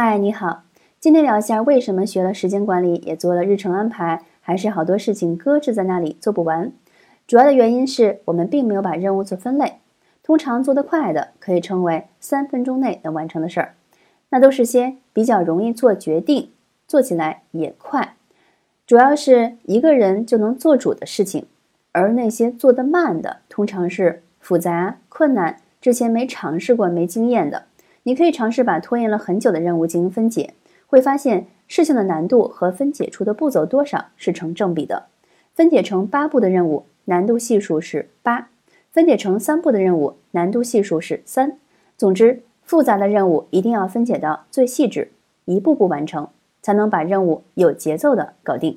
嗨，你好，今天聊一下为什么学了时间管理，也做了日程安排，还是好多事情搁置在那里做不完。主要的原因是我们并没有把任务做分类。通常做得快的可以称为三分钟内能完成的事儿，那都是些比较容易做决定，做起来也快，主要是一个人就能做主的事情。而那些做得慢的，通常是复杂、困难，之前没尝试过、没经验的。你可以尝试把拖延了很久的任务进行分解，会发现事情的难度和分解出的步骤多少是成正比的。分解成八步的任务，难度系数是八；分解成三步的任务，难度系数是三。总之，复杂的任务一定要分解到最细致，一步步完成，才能把任务有节奏的搞定。